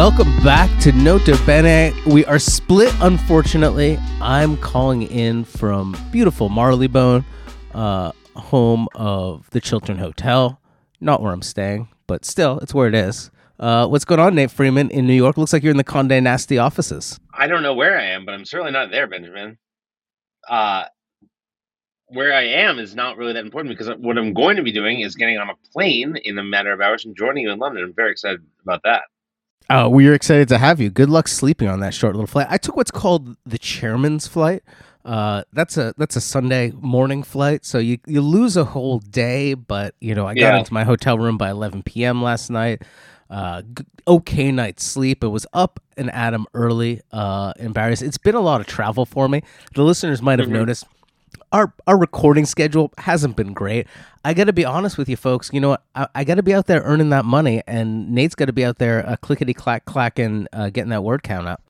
Welcome back to Nota Bene. We are split, unfortunately. I'm calling in from beautiful Marylebone, uh, home of the Chiltern Hotel. Not where I'm staying, but still, it's where it is. Uh, what's going on, Nate Freeman, in New York? Looks like you're in the Conde Nasty offices. I don't know where I am, but I'm certainly not there, Benjamin. Uh, where I am is not really that important because what I'm going to be doing is getting on a plane in a matter of hours and joining you in London. I'm very excited about that. Oh, we are excited to have you. Good luck sleeping on that short little flight. I took what's called the chairman's flight. Uh, that's a that's a Sunday morning flight, so you you lose a whole day. But you know, I got Yeah. into my hotel room by 11 p.m. last night. Uh, okay night's sleep. It was up and Adam early. Uh, embarrassed. It's been a lot of travel for me. The listeners might have Mhm. noticed our our recording schedule hasn't been great. I got to be honest with you, folks. You know? I, I got to be out there earning that money, and Nate's got to be out there uh, clickety clack clacking, uh, getting that word count up.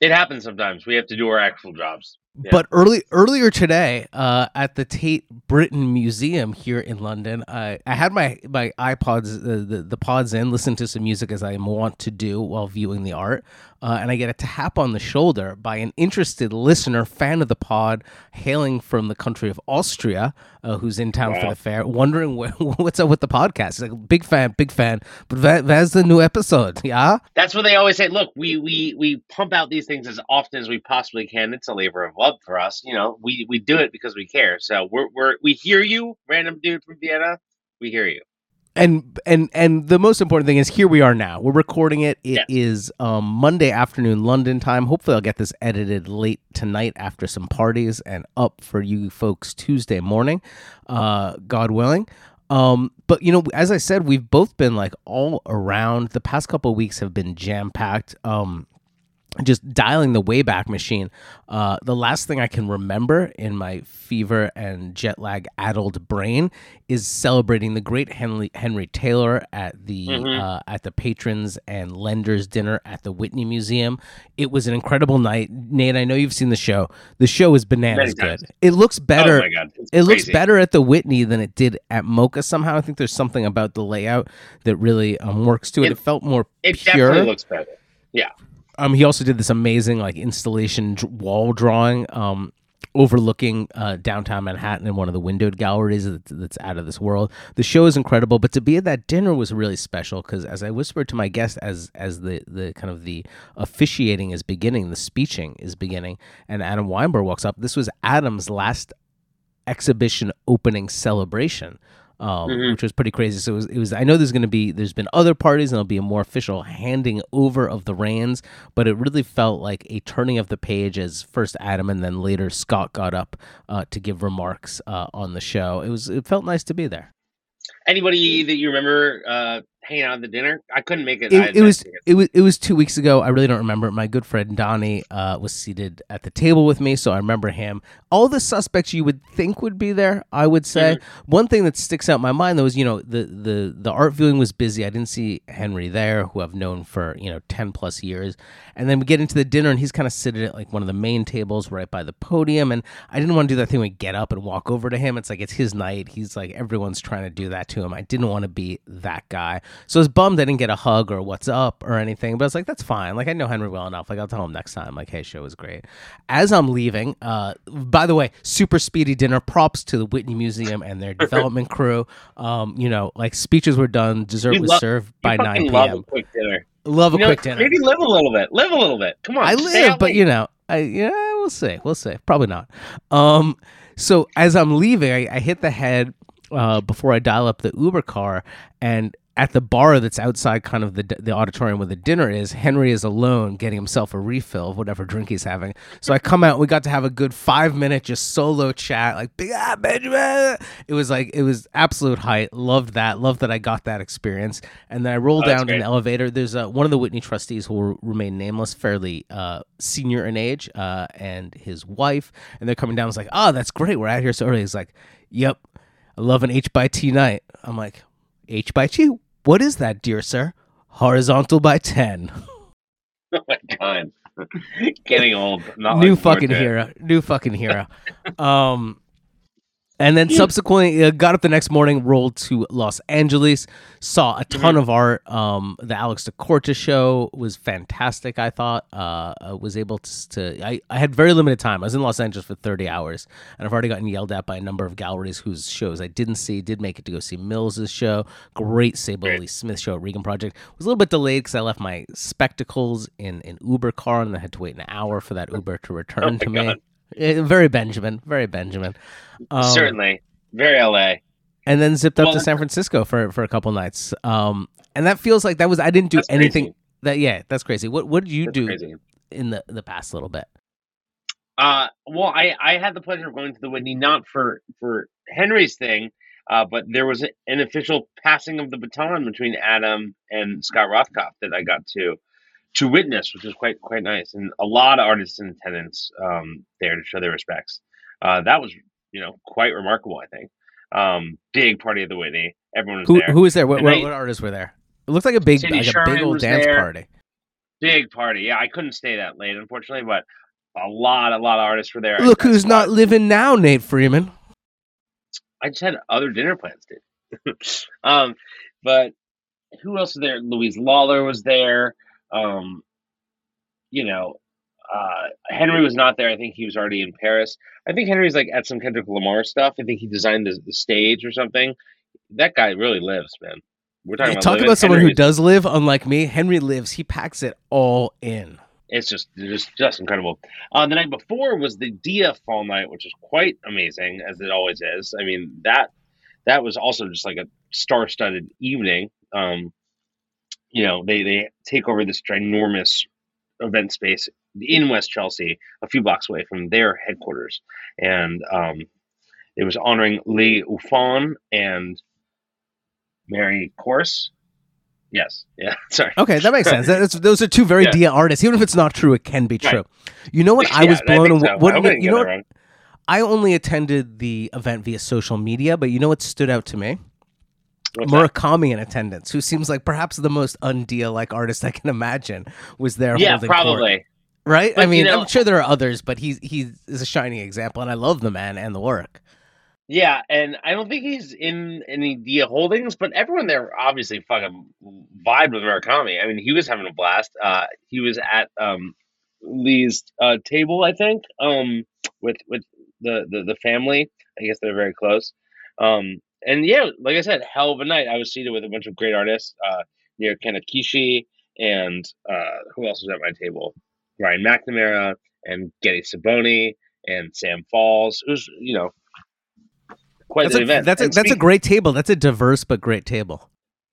It happens sometimes. We have to do our actual jobs. Yeah. But early earlier today, uh, at the Tate Britain Museum here in London, I, I had my my iPods uh, the the pods in, listen to some music as I want to do while viewing the art, uh, and I get a tap on the shoulder by an interested listener, fan of the pod, hailing from the country of Austria, uh, who's in town for the fair, wondering wh- what's up with the podcast. He's like, big fan, big fan, but that, that's the new episode, yeah. That's what they always say. Look, we we we pump out these things as often as we possibly can. It's a labor of love for us. You know, we we do it because we care. So we're we're we hear you, random dude from Vienna. We hear you. and and and the most important thing is here we are now. We're recording it. It is Yes. um, Monday afternoon London time. Hopefully, I'll get this edited late tonight after some parties and up for you folks Tuesday morning, uh, God willing. Um, but you know, as I said, we've both been like all around. The past couple of weeks have been jam packed. Um, just dialing the Wayback Machine. Uh, the last thing I can remember in my fever and jet lag addled brain is celebrating the great Henry Henry Taylor at the Mhm. uh, at the patrons and lenders dinner at the Whitney Museum. It was an incredible night. Nate, I know you've seen the show. The show is bananas good. It looks better. Oh my god, it's It looks better at the Whitney than it did at MOCA somehow. I think there's something about the layout that really um, works to it. It, It- felt more It pure. definitely looks better. Um, he also did this amazing like installation wall drawing, um, overlooking uh, downtown Manhattan in one of the windowed galleries that's, that's out of this world. The show is incredible, but to be at that dinner was really special because, as I whispered to my guest, as as the the kind of the officiating is beginning, the speeching is beginning, and Adam Weinberg walks up. This was Adam's last exhibition opening celebration. Um, Mhm. which was pretty crazy. So it was, it was. I know there's going to be. There's been other parties, and there'll be a more official handing over of the reins. But it really felt like a turning of the page as first Adam and then later Scott got up uh, to give remarks uh, on the show. It was. It felt nice to be there. Anybody that you remember uh, hanging out at the dinner? I couldn't make it. It, it was. tickets. It was. It was two weeks ago. I really don't remember. My good friend Donnie uh, was seated at the table with me, so I remember him. All the suspects you would think would be there. I would say one thing that sticks out in my mind though is you know the the the art viewing was busy. I didn't see Henry there, who I've known for you know ten plus years. And then we get into the dinner, and he's kind of sitting at like one of the main tables right by the podium. And I didn't want to do that thing where we get up and walk over to him. It's like it's his night. He's like everyone's trying to do that to him. I didn't want to be that guy. So I was bummed I didn't get a hug or what's up or anything. But I was like, that's fine. Like I know Henry well enough. Like I'll tell him next time. Like, hey, show was great. As I'm leaving, uh, by the way, super speedy dinner. Props to the Whitney Museum and their development crew. Um, you know, like speeches were done, dessert You was love- served You by fucking 9 love p.m. a quick dinner. Love a know, quick dinner. Maybe live a little bit. Live a little bit. Come on. I live, but late. you know, I yeah, we'll see, we'll see. Probably not. Um, so as I'm leaving, I, I hit the head uh, before I dial up the Uber car, and at the bar that's outside, kind of the the auditorium where the dinner is, Henry is alone getting himself a refill of whatever drink he's having. So I come out, we got to have a good five minute just solo chat, like big ah Benjamin. It was like it was absolute height. Loved that. Loved that I got that experience. And then I roll Oh, down an elevator. There's uh, one of the Whitney trustees who will remain nameless, fairly uh, senior in age, uh, and his wife, and they're coming down. It's like, oh, that's great. We're out here so early. He's like, yep, I love an H by T night. I'm like, H by T. What is that, dear sir? Horizontal by ten. Oh my god. Getting old. New forward fucking it. hero. New fucking hero. um, And then subsequently, uh, got up the next morning, rolled to Los Angeles, saw a ton Mm-hmm. of art. Um, the Alex Da Corte show was fantastic. I thought uh, I was able to. to I, I had very limited time. I was in Los Angeles for thirty hours, and I've already gotten yelled at by a number of galleries whose shows I didn't see. Did make it to go see Mills's show. Great Sable Elyse Smith show at Regen Project. Was a little bit delayed because I left my spectacles in an Uber car, and I had to wait an hour for that Uber to return Oh to me. God. Eh, very Benjamin, very Benjamin. Um, Certainly, very LA. and then zipped up Well, to San Francisco for for a couple nights. Um, and that feels like that was I didn't do anything. crazy. That yeah, that's crazy. What what did you That's do crazy. in the the past little bit? Uh, well, I, I had the pleasure of going to the Whitney not for for Henry's thing, uh, but there was an official passing of the baton between Adam and Scott Rothkopf that I got to to witness, which was quite quite nice, and a lot of artists in attendance um, there to show their respects. Uh, that was you know quite remarkable. I think um, big party at the Whitney. Everyone was Who there. who was there? What, what, they- what artists were there? It looked like a big Cindy like a big old dance there. party. Big party. Yeah, I couldn't stay that late, unfortunately, but a lot, a lot of artists were there. Look I- I who's not living now, Nate Freeman. I just had other dinner plans, dude. um, but who else was there? Louise Lawler was there. Um, you know, uh, Henry was not there. I think he was already in Paris. I think Henry's like at some Kendrick Lamar stuff. I think he designed the, the stage or something. That guy really lives, man. We're talking about talk about someone Henry who is- does live, unlike me. Henry lives. He packs it all in. It's just just just incredible. Uh, the night before was the Dia Fall night, which is quite amazing, as it always is. I mean that that was also just like a star-studded evening. Um, you know, they they take over this ginormous event space in West Chelsea, a few blocks away from their headquarters, and um, it was honoring Lee Ufan and Mary Corse. Yes, yeah, sorry. Okay, that makes sense. That's, those are two very Yeah. Dia artists. Even if it's not true, it can be Right. true. You know what? I Yeah, was blown. away. so. What, you know what? I only attended the event via social media, but you know what stood out to me? What's that? Murakami in attendance, who seems like perhaps the most undia like artist I can imagine, was there. Yeah, holding court. probably. right. But, I you mean, know- I'm sure there are others, but he's he is a shining example, and I love the man and the work. Yeah, and I don't think he's in any Dia Holdings, but everyone there obviously fucking vibed with Murakami. I mean, he was having a blast. Uh, he was at um, Lee's uh, table, I think, um, with with the, the the family. I guess they're very close. Um, and yeah, like I said, hell of a night. I was seated with a bunch of great artists uh, near Kanakishi, and uh, who else was at my table? Ryan McNamara and Gedi Sibony and Sam Falls. It was, you know, quite That's the a, event. that's a And that's a great table. That's a diverse but great table.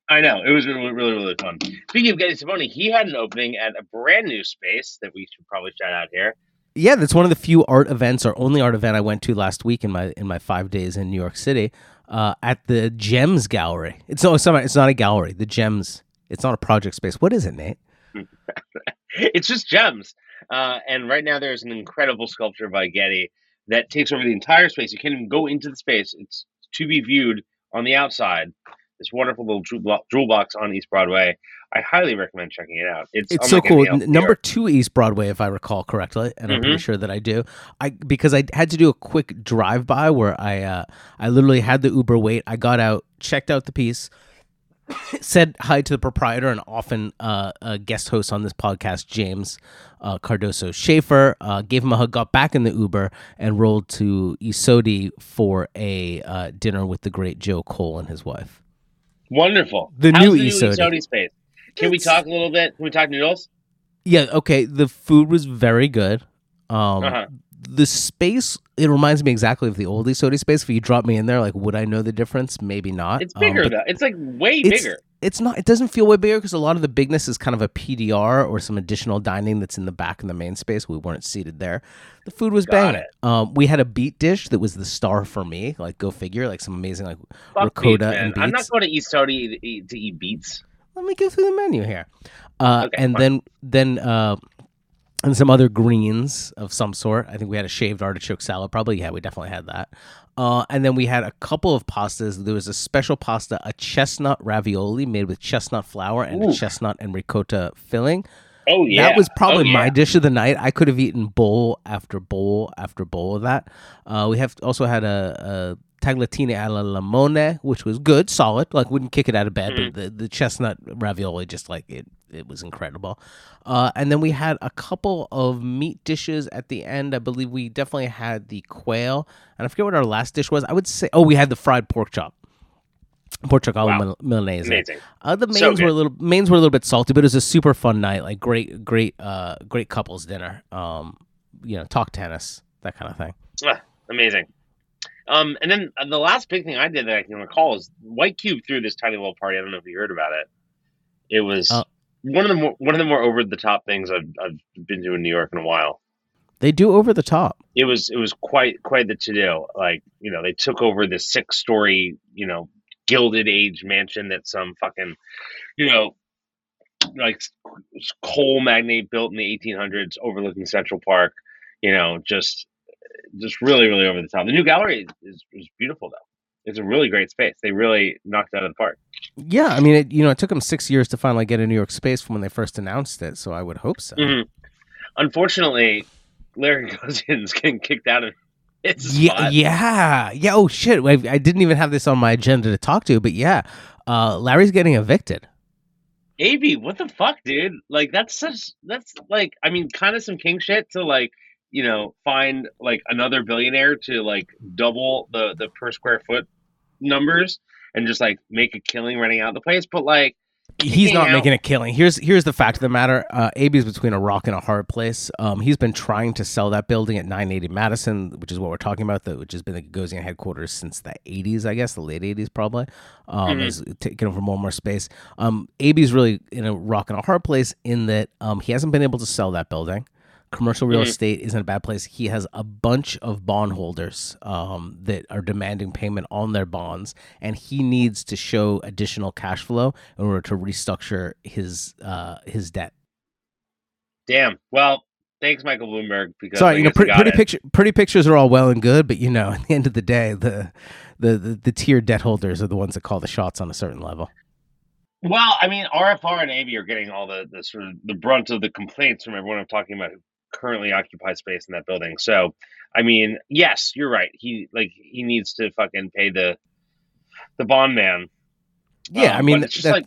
I know it was really, really, really fun. Speaking of Gedi Sibony, he had an opening at a brand new space that we should probably shout out here. Yeah, that's one of the few art events or only art event I went to last week in my in my five days in New York City uh, at the Gems Gallery. It's no, it's not, it's not a gallery. The Gems. It's not a project space. What is it, Nate? It's just gems. Uh, and right now there's an incredible sculpture by Gedi that takes over the entire space. You can't even go into the space. It's to be viewed on the outside. This wonderful little jewel, jewel box on East Broadway. I highly recommend checking it out. It's, It's so cool. N- Number two East Broadway, if I recall correctly, and I'm pretty Mhm. sure that I do. I because I had to do a quick drive by where I uh, I literally had the Uber wait. I got out, checked out the piece, said hi to the proprietor and often uh, a guest host on this podcast, James uh, Cardoso Schaefer. Uh, gave him a hug, got back in the Uber, and rolled to I Sodi for a uh, dinner with the great Joe Cole and his wife. Wonderful. The How's new the new I Sodi. Isodi space. Can we talk a little bit? Can we talk noodles? Yeah, okay. The food was very good. Um, Uh-huh. The space, it reminds me exactly of the oldie I Sodi space. If you drop me in there, like, would I know the difference? Maybe not. It's Um, bigger but though. It's like way it's, bigger. It's not. It doesn't feel way bigger because a lot of the bigness is kind of a PDR or some additional dining that's in the back in the main space. We weren't seated there. The food was Got banging. Um, we had a beet dish that was the star for me. Like, go figure. Like some amazing like Fuck ricotta beets, man. and I'm not going to eat Sodi to eat, to eat beets. Let me go through the menu here. Uh, Okay, and fine. then then uh, and some other greens of some sort. I think we had a shaved artichoke salad. Probably yeah, we definitely had that. Uh, and then we had a couple of pastas. There was a special pasta, a chestnut ravioli made with chestnut flour and a chestnut and ricotta filling. Oh yeah, That was probably Oh, my dish of the night. I could have eaten bowl after bowl after bowl of that. Uh, we have also had a, a tagliatelle alla limone, which was good, solid. Like wouldn't kick it out of bed, but the, the chestnut ravioli just like it it was incredible. Uh, and then we had a couple of meat dishes at the end. I believe we definitely had the quail, and I forget what our last dish was. I would say, oh, we had the fried pork chop, pork chop alla Wow. mil- milanese. Amazing. Uh, the mains So were a little mains were a little bit salty, but it was a super fun night. Like great, great, uh, great couples dinner. Um, you know, talk tennis, that kind of thing. Ah, amazing. Um, and then uh, the last big thing I did that I can recall is White Cube threw this tiny little party. I don't know if you heard about it. It was Uh, one of the more one of the more over the top things I've I've been to in New York in a while. They do over the top. It was it was quite quite the to do. Like you know they took over this six story you know gilded age mansion that some fucking you know like coal magnate built in the 1800s overlooking Central Park. You know just just really really over the top. The new gallery is is beautiful though. It's a really great space. They really knocked it out of the park. Yeah, I mean, it, you know, it took them six years to finally get a New York space from when they first announced it. So I would hope so. Mhm. Unfortunately, Larry Cousins getting kicked out of Yeah, yeah, yeah. Oh shit! I, I didn't even have this on my agenda to talk to, but yeah, uh, Larry's getting evicted. AB, what the fuck, dude? Like that's such that's like I mean kind of some king shit to like, you know, find like another billionaire to like double the the per square foot numbers and just like make a killing renting out the place, but like He's not out- making a killing. Here's here's the fact of the matter. Uh, AB's between a rock and a hard place. Um, he's been trying to sell that building at 980 Madison, which is what we're talking about, the, which has been the Gagosian headquarters since the 80s, I guess, the late 80s probably. Um, Mhm. is taking over more and more space. Um, AB's really in a rock and a hard place in that um, he hasn't been able to sell that building. Commercial real Mhm. estate is in a bad place. He has a bunch of bondholders um, that are demanding payment on their bonds, and he needs to show additional cash flow in order to restructure his uh, his debt. damn. Well, thanks Michael Bloomberg because Sorry, I you know, pretty, it. picture, pretty pictures are all well and good, but you know, at the end of the day, the the the, the tier debt holders are the ones that call the shots on a certain level. Well, I mean, RFR and AB are getting all the, the sort of the brunt of the complaints from everyone I'm talking about who currently occupy space in that building. So, I mean, yes, you're right. He like he needs to fucking pay the the bond man. Yeah, Um, I mean, it's just that- like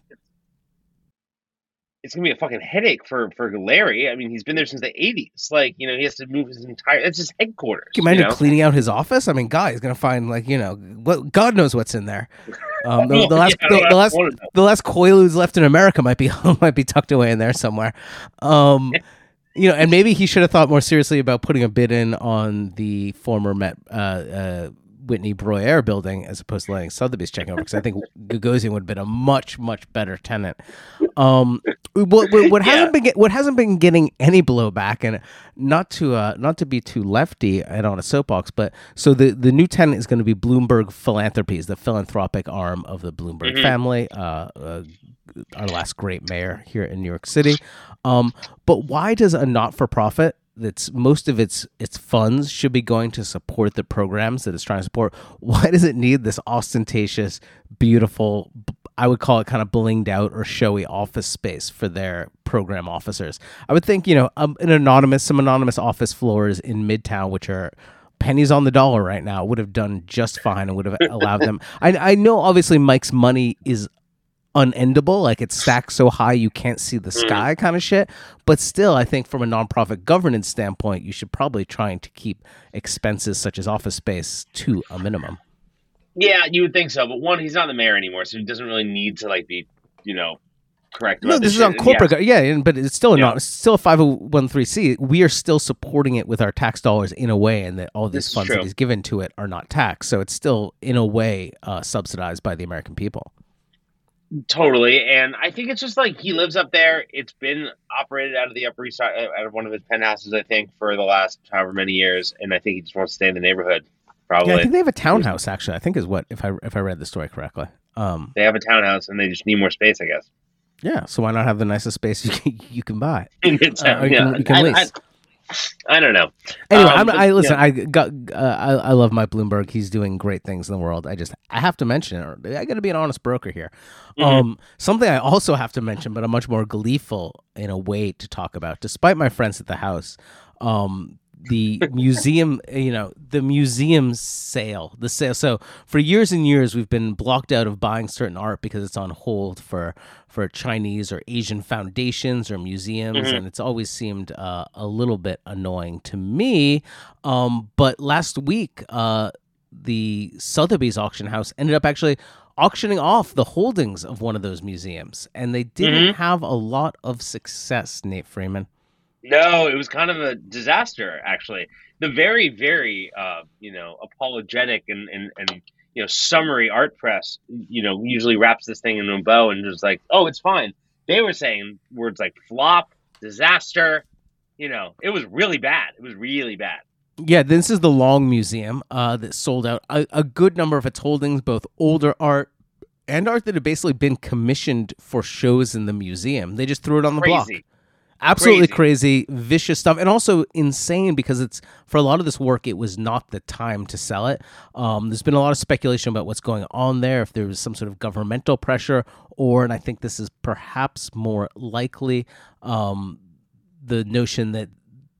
it's gonna be a fucking headache for for Larry. I mean, he's been there since the '80s. Like, you know, he has to move his entire. It's his headquarters. Can you imagine you know? cleaning out his office? I mean, God, he's gonna find like you know, what God knows what's in there. Um, the, the last, Yeah, the, the last, the last Quaaludes left in America might be might be tucked away in there somewhere. Um, you know, and maybe he should have thought more seriously about putting a bid in on the former Met uh, uh, Whitney Breuer building as opposed to letting Sotheby's check over because I think Gagosian would have been a much much better tenant. Um, what, what, what Yeah. hasn't been get, what hasn't been getting any blowback, and not to uh, not to be too lefty and on a soapbox, but so the the new tenant is going to be Bloomberg Philanthropies, the philanthropic arm of the Bloomberg Mhm. family. Uh, uh, our last great mayor here in New York City. Um, but why does a not for profit that's most of its its funds should be going to support the programs that it's trying to support? Why does it need this ostentatious, beautiful? I would call it kind of blinged out or showy office space for their program officers. I would think, you know, um, an anonymous, some anonymous office floors in Midtown, which are pennies on the dollar right now, would have done just fine and would have allowed them. I, I know, obviously, Mike's money is unendable like it's stacked so high you can't see the sky kind of shit. But still i think from a nonprofit governance standpoint you should probably trying to keep expenses such as office space to a minimum. Yeah, you would think so. But one, he's not the mayor anymore, so he doesn't really need to like be, you know, correct. no about this is on corporate go- yeah, but it's still a Yeah. not it's still a 5013c we are still supporting it with our tax dollars in a way and that all these This is funds that he's given to it are not taxed. So it's still in a way uh, subsidized by the american people Totally, and I think it's just like he lives up there. It's been operated out of the Upper East Side, uh, out of one of his penthouses, I think, for the last however many years. And I think he just wants to stay in the neighborhood. Probably yeah i think they have a townhouse actually i think is what if i if i read the story correctly um they have a townhouse, and they just need more space, I guess. Yeah, so why not have the nicest space you can, you can buy? In Midtown, Uh, you can- you can I, lease. I, don't know. Anyway, Um, I'm, but, I listen. I got. Uh, I, I love Mike Bloomberg. He's doing great things in the world. I just I have to mention it. I got to be an honest broker here. Mhm. Um, something I also have to mention, but I'm much more gleeful in a way to talk about. Despite my friends at the house, um, the museum, you know, the museum sale, the sale. So for years and years, we've been blocked out of buying certain art because it's on hold for for Chinese or Asian foundations or museums, Mhm. and it's always seemed uh, a little bit annoying to me. Um, but last week, uh, the Sotheby's auction house ended up actually auctioning off the holdings of one of those museums, and they didn't have a lot of success. Nate Freeman. No, it was kind of a disaster, actually. The very, very, uh, you know, apologetic and, and, and, you know, summary art press, you know, usually wraps this thing in a bow and just like, oh, it's fine. They were saying words like flop, disaster. You know, it was really bad. It was really bad. Yeah, this is the Long Museum uh, that sold out a, a good number of its holdings, both older art and art that had basically been commissioned for shows in the museum. They just threw it on the block. Absolutely Crazy. crazy, vicious stuff, and also insane because it's for a lot of this work, it was not the time to sell it. Um, there's been a lot of speculation about what's going on there, if there was some sort of governmental pressure, or, and I think this is perhaps more likely, um, the notion that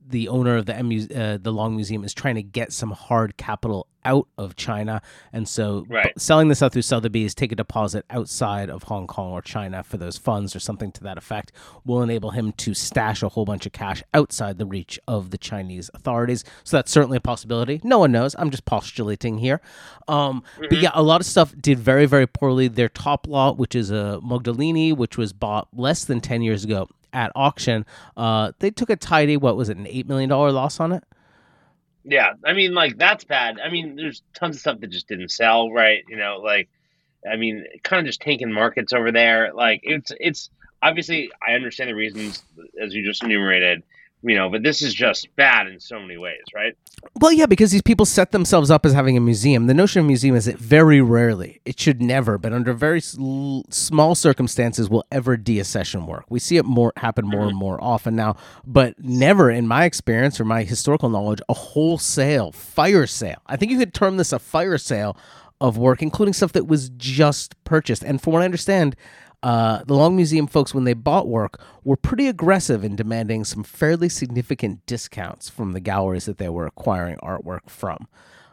the owner of the uh, the Long Museum is trying to get some hard capital out of China, and so Right. selling this out through Sotheby's, take a deposit outside of Hong Kong or China for those funds or something to that effect, will enable him to stash a whole bunch of cash outside the reach of the Chinese authorities. So that's certainly a possibility. No one knows. I'm just postulating here. Um, But yeah, a lot of stuff did very, very poorly. Their top lot, which is a Modigliani, which was bought less than 10 years ago at auction, uh, they took a tidy, what was it, an $8 million loss on it? Yeah, I mean, like that's bad. I mean, there's tons of stuff that just didn't sell, right? You know, like, I mean, kind of just tanking markets over there. Like, it's it's obviously I understand the reasons as you just enumerated, you know, but this is just bad in so many ways, right? Well, yeah, because these people set themselves up as having a museum. The notion of museum is that very rarely, it should never, but under very sl- small circumstances, will ever deaccession work. We see it more happen more and mm-hmm. more often now, but never, in my experience or my historical knowledge, a wholesale fire sale. I think you could term this a fire sale of work, including stuff that was just purchased. And from what I understand, uh, the Long Museum folks, when they bought work, were pretty aggressive in demanding some fairly significant discounts from the galleries that they were acquiring artwork from.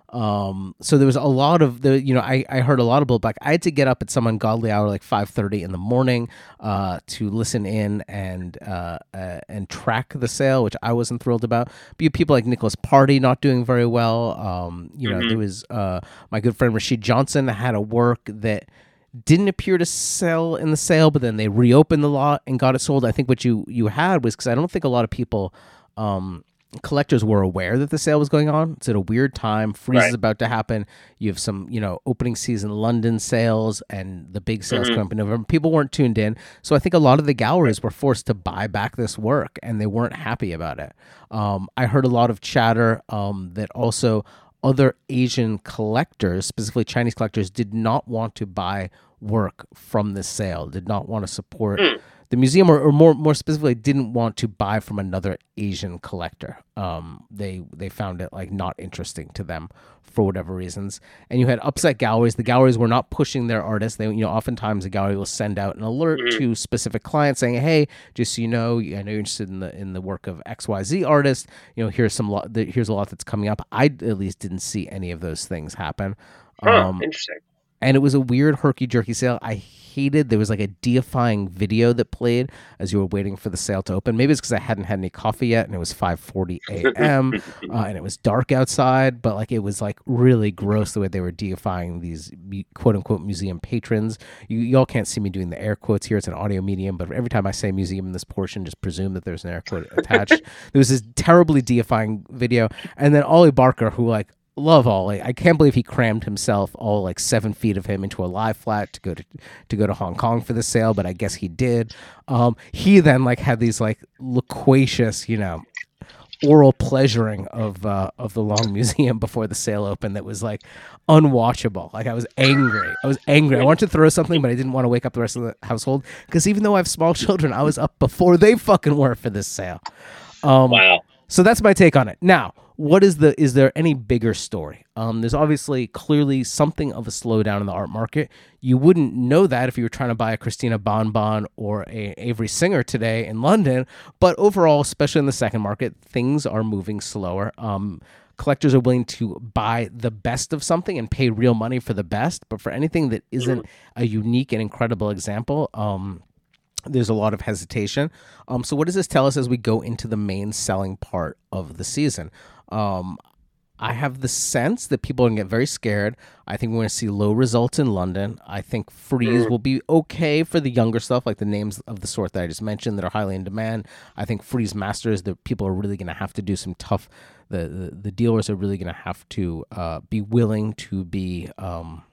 Um, so there was a lot of the, you know, I, I heard a lot of blowback. I had to get up at some ungodly hour, like five thirty in the morning, uh, to listen in and uh, uh, and track the sale, which I wasn't thrilled about. But people like Nicholas Party not doing very well. Um, you know, there was uh, my good friend Rashid Johnson had a work that didn't appear to sell in the sale, but then they reopened the lot and got it sold. I think what you you had was because I don't think a lot of people, um, collectors were aware that the sale was going on. It's at a weird time. Frieze is about to happen. You have some you know opening season London sales and the big sales coming up in November. People weren't tuned in, so I think a lot of the galleries were forced to buy back this work, and they weren't happy about it. Um, I heard a lot of chatter um, that also other Asian collectors, specifically Chinese collectors, did not want to buy work from the sale, did not want to support hmm. The museum, or, or more more specifically, didn't want to buy from another Asian collector. Um, they they found it like not interesting to them for whatever reasons. And you had upset galleries. The galleries were not pushing their artists. They you know oftentimes a gallery will send out an alert to specific clients saying, "Hey, just so you know, I know you're interested in the in the work of X Y Z artist. You know, here's some lot. Here's a lot that's coming up." I at least didn't see any of those things happen. Huh, Um, interesting. And it was a weird herky jerky sale. I hated there was like a deifying video that played as you were waiting for the sale to open. Maybe it's because I hadn't had any coffee yet, and it was five forty a.m. uh, and it was dark outside. But like it was like really gross the way they were deifying these quote unquote museum patrons. You y'all can't see me doing the air quotes here. It's an audio medium, but every time I say museum in this portion, just presume that there's an air quote attached. there was this terribly deifying video, and then Ollie Barker, who like love Ollie. I can't believe he crammed himself all like seven feet of him into a live flat to go to to go to Hong Kong for the sale, but I guess he did. Um, he then like had these like loquacious, you know, oral pleasuring of uh, of the Long Museum before the sale opened that was like unwatchable. Like I was angry. I was angry. I wanted to throw something, but I didn't want to wake up the rest of the household because even though I have small children, I was up before they fucking were for this sale. Um, Wow. so that's my take on it. Now, what is the is there any bigger story? Um, there's obviously clearly something of a slowdown in the art market. You wouldn't know that if you were trying to buy a Christina Banban or a Avery Singer today in London. But overall, especially in the second market, things are moving slower. Um, collectors are willing to buy the best of something and pay real money for the best. But for anything that isn't a unique and incredible example, um, there's a lot of hesitation. Um, so what does this tell us as we go into the main selling part of the season? Um, I have the sense that people are going to get very scared. I think we're going to see low results in London. I think Frieze will be okay for the younger stuff, like the names of the sort that I just mentioned that are highly in demand. I think Frieze Masters, that people are really going to have to do some tough. The the, the dealers are really going to have to uh, be willing to be. Um,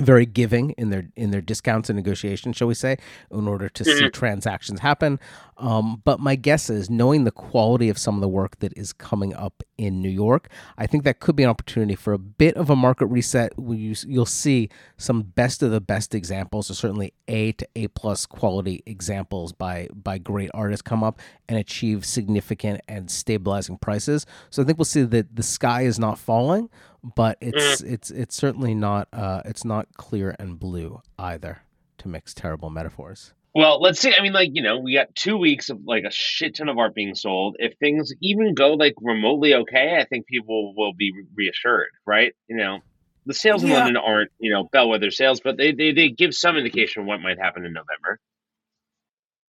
very giving in their in their discounts and negotiations, shall we say, in order to see transactions happen. Um, but my guess is, knowing the quality of some of the work that is coming up in New York, I think that could be an opportunity for a bit of a market reset. You, you'll see some best of the best examples, or certainly A to A plus quality examples by by great artists come up and achieve significant and stabilizing prices. So I think we'll see that the sky is not falling but it's mm. it's it's certainly not uh, it's not clear and blue either to mix terrible metaphors. Well, let's see. I mean, like you know, we got two weeks of like a shit ton of art being sold. If things even go like remotely okay, I think people will be reassured, right? You know, the sales in London aren't you know bellwether sales, but they, they they give some indication of what might happen in November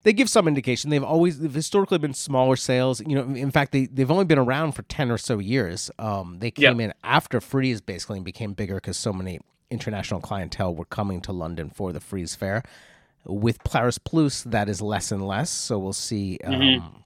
they give some indication. They've always they've historically been smaller sales. You know, in fact, they they've only been around for ten or so years. Um, they came yep. in after Frieze basically and became bigger because so many international clientele were coming to London for the Frieze Fair. With Plaris Plus, that is less and less. So we'll see. Um, mm-hmm.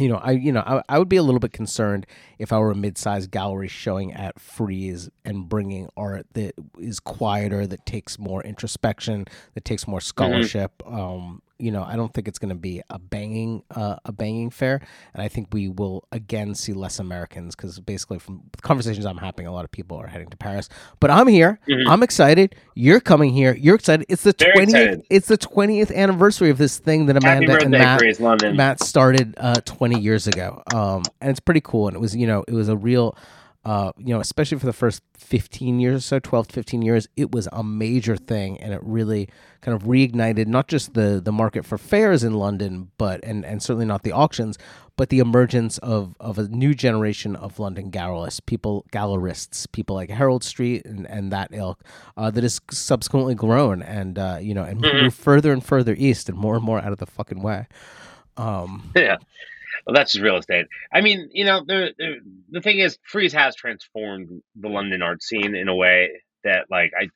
You know, I you know I, I would be a little bit concerned if I were a mid-sized gallery showing at Frieze and bringing art that is quieter, that takes more introspection, that takes more mm-hmm. scholarship. Mm-hmm. Um, you know, I don't think it's going to be a banging uh, a banging fair, and I think we will again see less Americans because basically from conversations I'm having, a lot of people are heading to Paris. But I'm here. Mm-hmm. I'm excited. You're coming here. You're excited. It's the twentieth. It's the twentieth anniversary of this thing that Amanda and Matt, Matt started uh, 20 years ago, um, and it's pretty cool. And it was you know it was a real uh, you know, especially for the first 15 years or so, 12 to 15 years, it was a major thing and it really kind of reignited not just the the market for fairs in London, but and and certainly not the auctions, but the emergence of of a new generation of London gallerists, people gallerists, people like Herald Street and, and that ilk, uh, that has subsequently grown and uh, you know and mm-hmm. moved further and further east and more and more out of the fucking way. Um, yeah well, that's just real estate. I mean, you know, the, the the thing is, Frieze has transformed the London art scene in a way that, like, I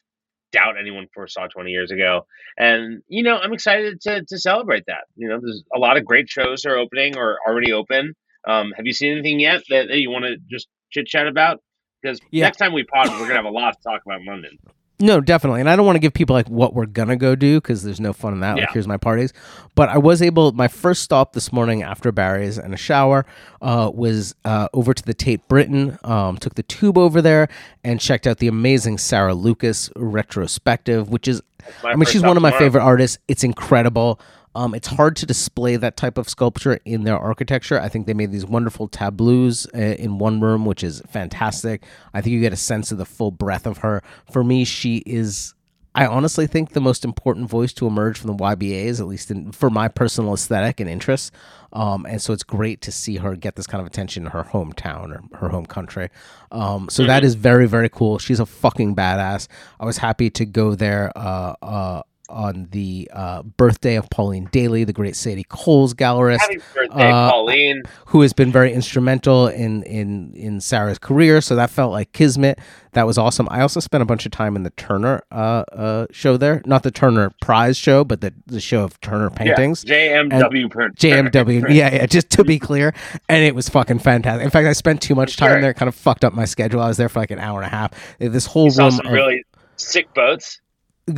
doubt anyone foresaw 20 years ago. And you know, I'm excited to to celebrate that. You know, there's a lot of great shows are opening or already open. Um, have you seen anything yet that, that you want to just chit chat about? Because yeah. next time we pod, we're gonna have a lot to talk about in London. No, definitely. And I don't want to give people like what we're going to go do because there's no fun in that. Yeah. Like, here's my parties. But I was able, my first stop this morning after Barry's and a shower uh, was uh, over to the Tate Britain. Um, took the tube over there and checked out the amazing Sarah Lucas retrospective, which is, I mean, she's one of my tomorrow. favorite artists. It's incredible. Um, it's hard to display that type of sculpture in their architecture. I think they made these wonderful tableaus uh, in one room, which is fantastic. I think you get a sense of the full breadth of her. For me, she is. I honestly think the most important voice to emerge from the YBAs, at least in, for my personal aesthetic and interests. Um, and so it's great to see her get this kind of attention in her hometown or her home country. Um, so mm-hmm. that is very, very cool. She's a fucking badass. I was happy to go there uh, uh, on the uh, birthday of Pauline Daly, the great Sadie Coles gallerist. Happy birthday, uh, Pauline! Who has been very instrumental in in in Sarah's career. So that felt like kismet. That was awesome. I also spent a bunch of time in the Turner uh, uh show there, not the Turner Prize show, but the the show of Turner paintings. Yeah, JMW. JMW. yeah, yeah. Just to be clear, and it was fucking fantastic. In fact, I spent too much time sure. there. Kind of fucked up my schedule. I was there for like an hour and a half. This whole you room. some of, really sick boats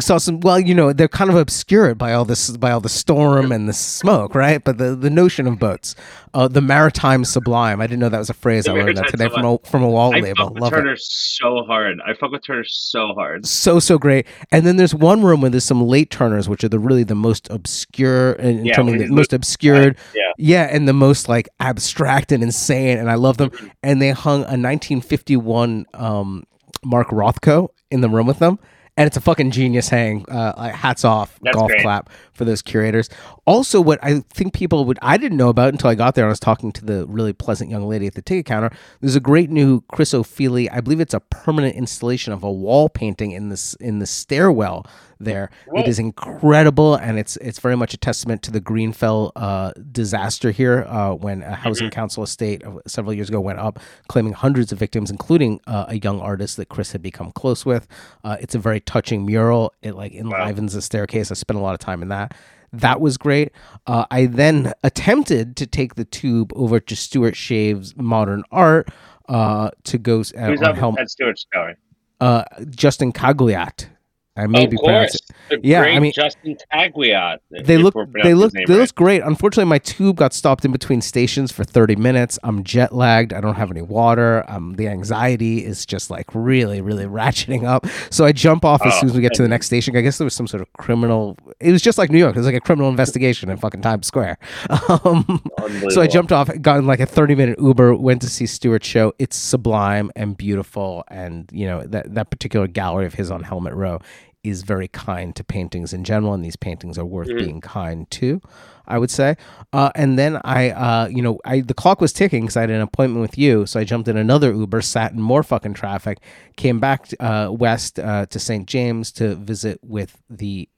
saw some well you know they're kind of obscured by all this by all the storm and the smoke right? But the the notion of boats uh, the maritime sublime i didn't know that was a phrase The i learned that today from a from a wall I label. love it. Turner so hard. I fuck with Turner so hard. so so great. And then there's one room where there's some late turners which are the really the most obscure in, in Yeah, terms of the most obscured. Yeah. yeah and the most like abstract and insane and i love them. Mm-hmm. and they hung a 1951 um mark rothko in the room with them and it's a fucking genius hang uh hats off That's golf great. clap for those curators also what i think people would i didn't know about until i got there and i was talking to the really pleasant young lady at the ticket counter. There's a great new chris Ofili. I believe it's a permanent installation of a wall painting in this in the stairwell there. Whoa. it is incredible and it's it's very much a testament to the Grenfell uh, disaster here uh, when a housing council estate several years ago went up claiming hundreds of victims including uh, a young artist that chris had become close with. Uh, it's a very touching mural. It like enlivens the staircase. I spent a lot of time in that that was great. Uh, I then attempted to take the tube over to Stuart Shave's Modern Art uh, to go uh, Who's up Helm, at Stewart's Gallery? uh, Justin Caguiat. I may of be pronouncing Yeah, I mean, Justin Tagliat. they look they look they right. look great. Unfortunately, my tube got stopped in between stations for 30 minutes. I'm jet lagged. I don't have any water. Um, the anxiety is just like really really ratcheting up. So I jump off as Oh, soon as we get to the next station. I guess there was some sort of criminal. It was just like New York. It was like a criminal investigation in fucking Times Square. Um, so I jumped off, got in like a 30 minute Uber, went to see Stuart's show. It's sublime and beautiful. And, you know, that, that particular gallery of his on Helmet Row is very kind to paintings in general. And these paintings are worth Mhm. being kind to, I would say. Uh, and then I, uh, you know, I the clock was ticking because I had an appointment with you. So I jumped in another Uber, sat in more fucking traffic, came back uh, west uh, to St. James to visit with the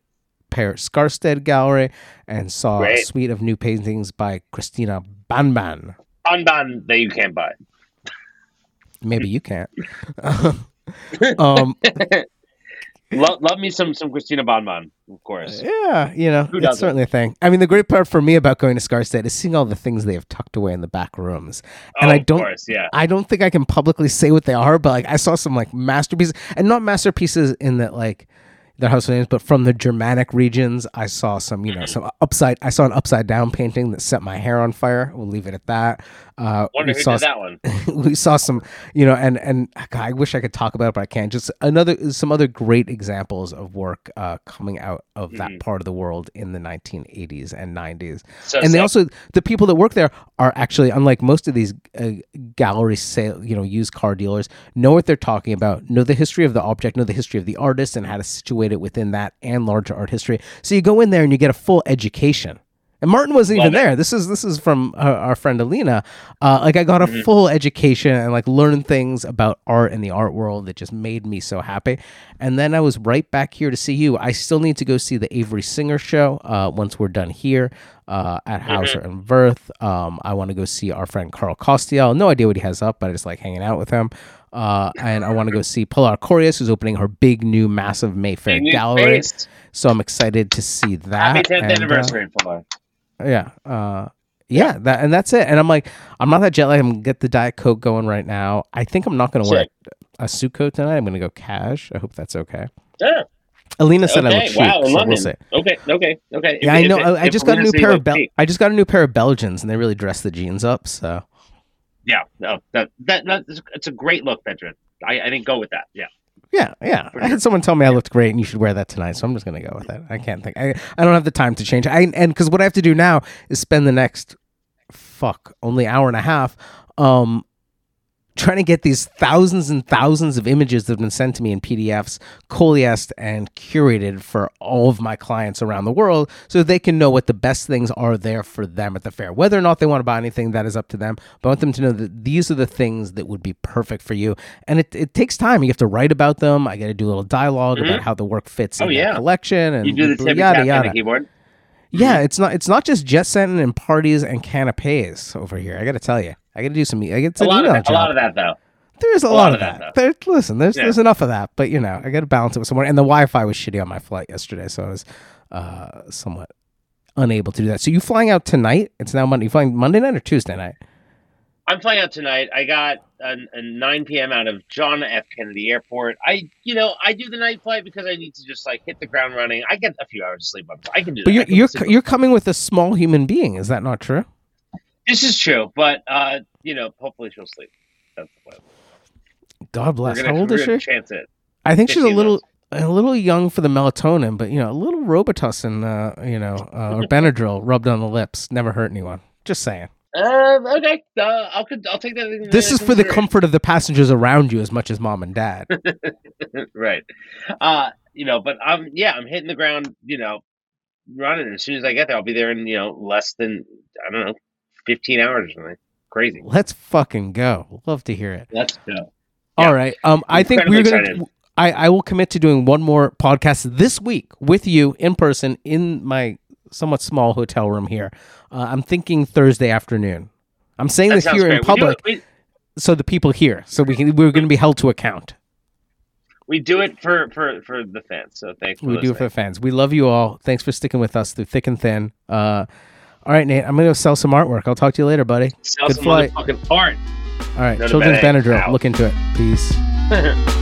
Per Skarstedt Gallery and saw a suite of new paintings by Christina Banban. Unban that you can't buy. Maybe you can't. um, love, love me some some Christina Banban, of course. Uh, yeah, you know, Who it's certainly a thing. I mean, the great part for me about going to Skarstedt is seeing all the things they have tucked away in the back rooms. And oh, I don't- Of course, yeah. I don't think I can publicly say what they are, but like I saw some like masterpieces, and not masterpieces in that like their house names, but from the Germanic regions. I saw some, you know, some upside. I saw an upside down painting that set my hair on fire. We'll leave it at that. Uh, Wonder we who saw did that one. we saw some, you know, and and God, I wish I could talk about it, but I can't. Just another, some other great examples of work uh, coming out of that Mhm. part of the world in the 1980s and 90s. So and they also, the people that work there are actually, unlike most of these uh, gallery sale, you know, used car dealers, know what they're talking about, know the history of the object, know the history of the artist, and how to situate it within that and larger art history. So you go in there and you get a full education. And Martin wasn't even it. there. This is this is from uh, our friend Alina. Uh, like I got a Mhm. full education and like learned things about art and the art world that just made me so happy. And then I was right back here to see you. I still need to go see the Avery Singer show uh, once we're done here uh, at Hauser and Wirth. Um, I want to go see our friend Carl Kostyál. No idea what he has up, but I just like hanging out with him. Uh, and I want to go see Pilar Corrias, who's opening her big new massive Mayfair new gallery. So I'm excited to see that. Happy 10th and, uh, anniversary, Fuller. yeah. Uh, yeah, that and that's it. And I'm like, I'm not that jet lagged. I'm gonna get the Diet Coke going right now. I think I'm not gonna wear a suit coat tonight. I'm gonna go cash. I hope that's okay. Yeah. Alina said I okay. look chic, wow, in so we'll see. Okay, okay, okay. Yeah, If- I know. if- I, I just got a new pair of look Bel- I just got a new pair of Belgians, and they really dress the jeans up. So Yeah, no, that that that is, it's a great look, Benjamin. I, I didn't go with that. Yeah. yeah, yeah. I had someone tell me I looked great, and you should wear that tonight. So I'm just gonna go with it. I can't think. I I don't have the time to change. I and because what I have to do now is spend the next fuck only hour and a half um trying to get these thousands and thousands of images that have been sent to me in PDFs coalesced and curated for all of my clients around the world so they can know what the best things are there for them at the fair. Whether or not they want to buy anything, that is up to them. But I want them to know that these are the things that would be perfect for you. And it, it takes time. You have to write about them. I got to do a little dialog Mhm. about how the work fits Oh, in the yeah. collection and You do the yada yada. the keyboard. Yeah, it's not it's not just jet setting and parties and canapes over here. I got to tell you, I got to do some. I get A lot, of that, a lot of that, though. There's a, a lot, lot of of that. that, There, listen, there's Yeah. there's enough of that, but you know, I got to balance it with someone. And the Wi-Fi was shitty on my flight yesterday, so I was uh, somewhat unable to do that. So you flying out tonight? It's now Monday. You flying Monday night or Tuesday night? I'm flying out tonight. I got a, a 9 p.m. out of John F. Kennedy Airport. I, you know, I do the night flight because I need to just like hit the ground running. I get a few hours of sleep. I can do. But that. you're you're you're coming with a small human being. Is that not true? This is true, but uh, you know, hopefully she'll sleep. That's the plan. God bless. Gonna, How old is she? Chance it. I think she's a little months. a little young for the melatonin, but you know, a little Robitussin, uh, you know, uh, or Benadryl rubbed on the lips never hurt anyone. Just saying. Uh, okay, uh, I'll I'll take that. This is for the comfort of the passengers around you as much as mom and dad. right. Uh, you know, but I'm yeah, I'm hitting the ground. You know, running as soon as I get there. I'll be there in you know less than I don't know, 15 hours or something. Crazy. Let's fucking go. Love to hear it. Let's go. All Yeah. right. Um, I think we're gonna. I, I will commit to doing one more podcast this week with you in person in my somewhat small hotel room here. Uh, I'm thinking Thursday afternoon. I'm saying That this here in great. Do, public we, so the people here, so we can we're going to be held to account. we do it for for for the fans. So thanks. For We do it for the fans. We love you all. Thanks for sticking with us through thick and thin. Uh, all right, Nate. I'm going to go sell some artwork. I'll talk to you later, buddy. Sell Good some flight. art. All right, Go Children's. Benadryl. Out. Look into it. Peace.